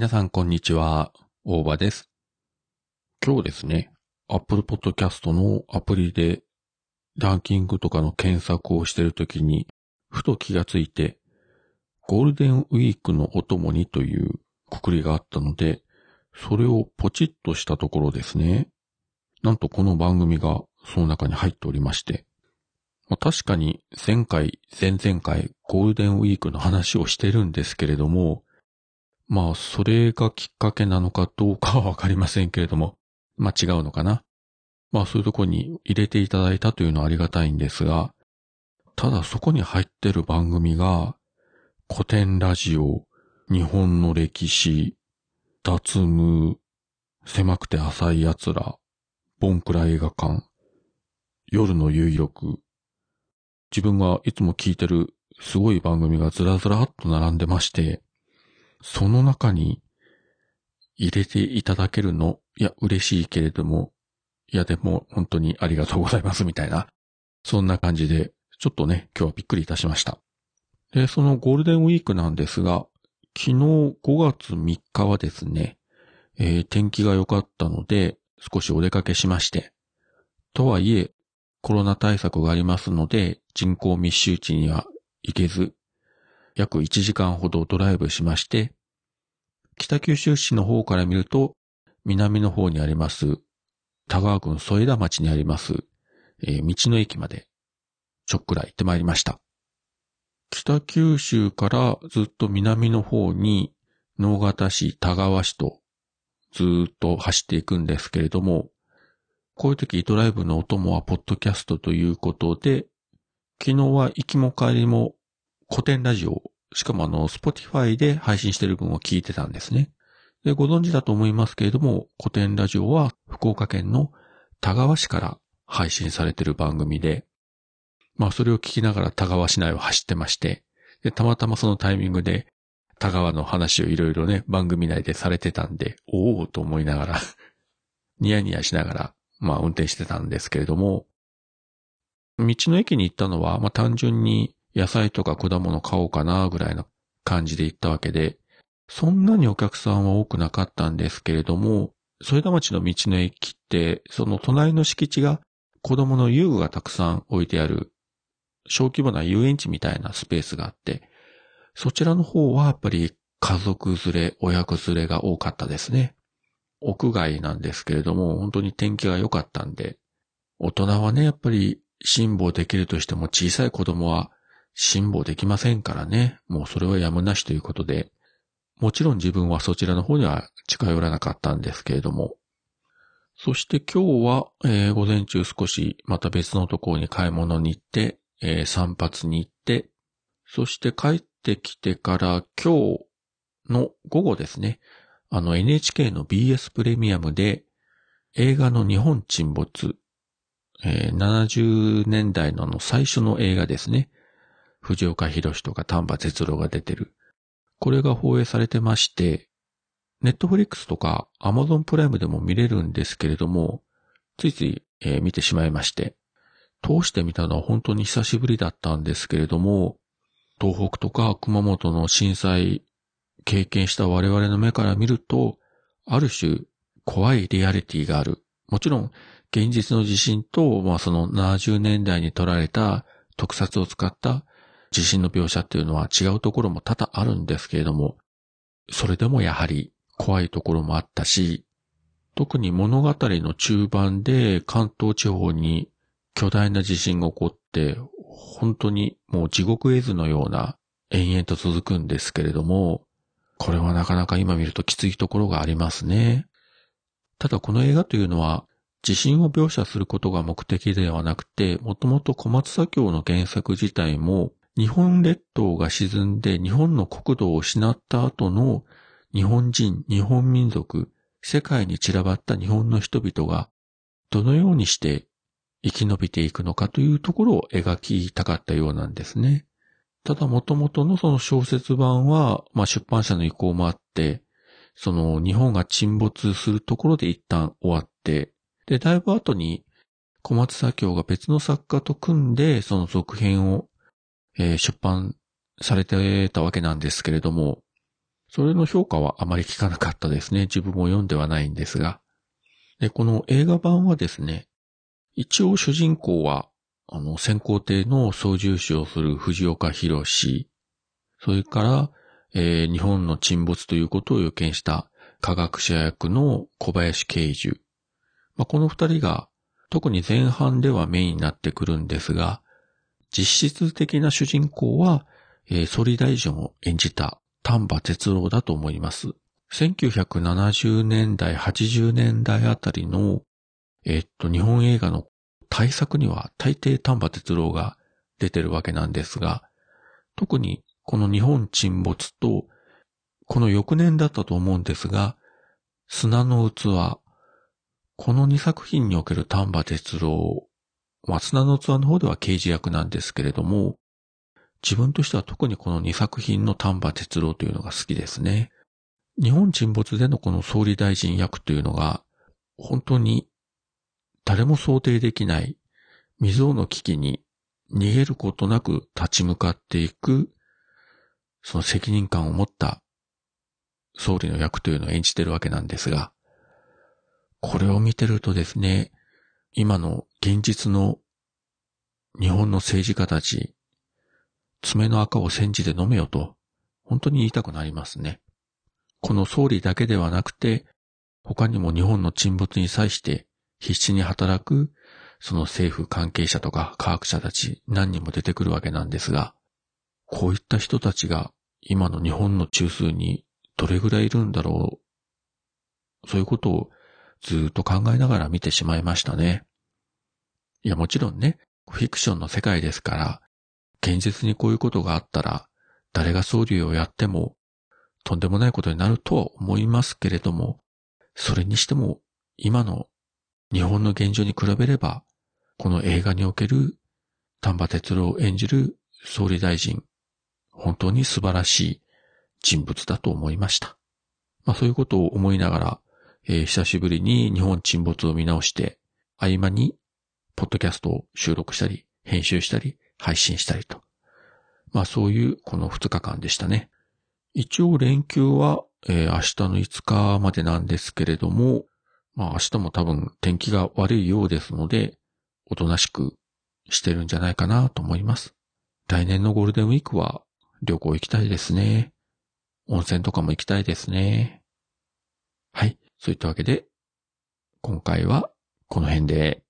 皆さんこんにちは、大場です。今日ですね、Apple Podcast のアプリでランキングとかの検索をしているときに、ふと気がついて、ゴールデンウィークのお供にというくくりがあったので、それをポチッとしたところですね。なんとこの番組がその中に入っておりまして、まあ、確かに前回、前々回ゴールデンウィークの話をしてるんですけれども、まあそれがきっかけなのかどうかはわかりませんけれども、まあ違うのかな。まあそういうとこに入れていただいたというのはありがたいんですが、ただそこに入ってる番組が、古典ラジオ、日本の歴史、脱ム狭くて浅い奴ら、ボンクラ映画館、夜の有力、自分がいつも聞いてるすごい番組がずらずらっと並んでまして、その中に入れていただけるの、いや、嬉しいけれども、いや、でも本当にありがとうございますみたいな、そんな感じで、ちょっとね、今日はびっくりいたしました。で、そのゴールデンウィークなんですが、昨日5月3日はですね、えー、天気が良かったので、少しお出かけしまして、とはいえ、コロナ対策がありますので、人口密集地には行けず、約1時間ほどドライブしまして、北九州市の方から見ると、南の方にあります、田川郡添田町にあります、えー、道の駅まで、ちょっくら行ってまいりました。北九州からずっと南の方に、能形市、田川市とずっと走っていくんですけれども、こういう時ドライブのお供はポッドキャストということで、昨日は行きも帰りもコテンラジオ、しかもあの、 Spotify で配信してる分を聞いてたんですね。で、ご存知だと思いますけれども、コテンラジオは福岡県の田川市から配信されてる番組で、まあそれを聞きながら田川市内を走ってまして、で、たまたまそのタイミングで田川の話をいろいろね、番組内でされてたんで、おおと思いながら ニヤニヤしながら、まあ運転してたんですけれども、道の駅に行ったのは、まあ単純に野菜とか果物買おうかなぐらいの感じで行ったわけで、そんなにお客さんは多くなかったんですけれども、添田町の道の駅って、その隣の敷地が子供の遊具がたくさん置いてある小規模な遊園地みたいなスペースがあって、そちらの方はやっぱり家族連れ、親子連れが多かったですね。屋外なんですけれども、本当に天気が良かったんで、大人はね、やっぱり辛抱できるとしても小さい子供は辛抱できませんからね。もうそれはやむなしということで、もちろん自分はそちらの方には近寄らなかったんですけれども。そして今日は、えー、午前中少しまた別のところに買い物に行って、えー、散髪に行って、そして帰ってきてから今日の午後ですね、あの NHK の BS プレミアムで映画の日本沈没、えー、70年代のの最初の映画ですね。藤岡弘とか丹波哲郎が出てる。これが放映されてまして、ネットフリックスとかアマゾンプライムでも見れるんですけれども、ついつい、えー、見てしまいまして、通してみたのは本当に久しぶりだったんですけれども、東北とか熊本の震災経験した我々の目から見ると、ある種怖いリアリティがある。もちろん現実の地震と、まあその70年代に撮られた特撮を使った地震の描写っていうのは違うところも多々あるんですけれども、それでもやはり怖いところもあったし、特に物語の中盤で関東地方に巨大な地震が起こって、本当にもう地獄絵図のような延々と続くんですけれども、これはなかなか今見るときついところがありますね。ただこの映画というのは地震を描写することが目的ではなくて、もともと小松左京の原作自体も日本列島が沈んで日本の国土を失った後の日本人、日本民族、世界に散らばった日本の人々がどのようにして生き延びていくのかというところを描きたかったようなんですね。ただ元々のその小説版は、まあ出版社の意向もあって、その日本が沈没するところで一旦終わって、で、だいぶ後に小松左京が別の作家と組んで、その続編をえー、出版されてたわけなんですけれども、それの評価はあまり聞かなかったですね。自分も読んではないんですが。で、この映画版はですね、一応主人公は、あの、先行艇の操縦士をする藤岡博士、それから、えー、日本の沈没ということを予見した科学者役の小林慶樹。まあ、この二人が特に前半ではメインになってくるんですが、実質的な主人公は、えー、総理大臣を演じた丹波哲郎だと思います。1970年代、80年代あたりの、えー、っと、日本映画の大作には大抵丹波哲郎が出てるわけなんですが、特にこの日本沈没と、この翌年だったと思うんですが、砂の器、この2作品における丹波哲郎、まあ、砂の器の方では刑事役なんですけれども、自分としては特にこの2作品の丹波哲郎というのが好きですね。日本沈没でのこの総理大臣役というのが、本当に誰も想定できない未曾有の危機に逃げることなく立ち向かっていく、その責任感を持った総理の役というのを演じてるわけなんですが、これを見てるとですね、今の現実の日本の政治家たち、爪の赤を煎じて飲めよと、本当に言いたくなりますね。この総理だけではなくて、他にも日本の沈没に際して必死に働く、その政府関係者とか科学者たち何人も出てくるわけなんですが、こういった人たちが今の日本の中枢にどれぐらいいるんだろう。そういうことをずっと考えながら見てしまいましたね。いや、もちろんね、フィクションの世界ですから、現実にこういうことがあったら、誰が総理をやっても、とんでもないことになるとは思いますけれども、それにしても、今の日本の現状に比べれば、この映画における丹波哲郎を演じる総理大臣、本当に素晴らしい人物だと思いました。まあそういうことを思いながら、えー、久しぶりに日本沈没を見直して、合間に、ポッドキャストを収録したり、編集したり、配信したりと。まあそういうこの2日間でしたね。一応連休は、えー、明日の5日までなんですけれども、まあ明日も多分天気が悪いようですので、おとなしくしてるんじゃないかなと思います。来年のゴールデンウィークは旅行行きたいですね。温泉とかも行きたいですね。はい。そういったわけで、今回はこの辺で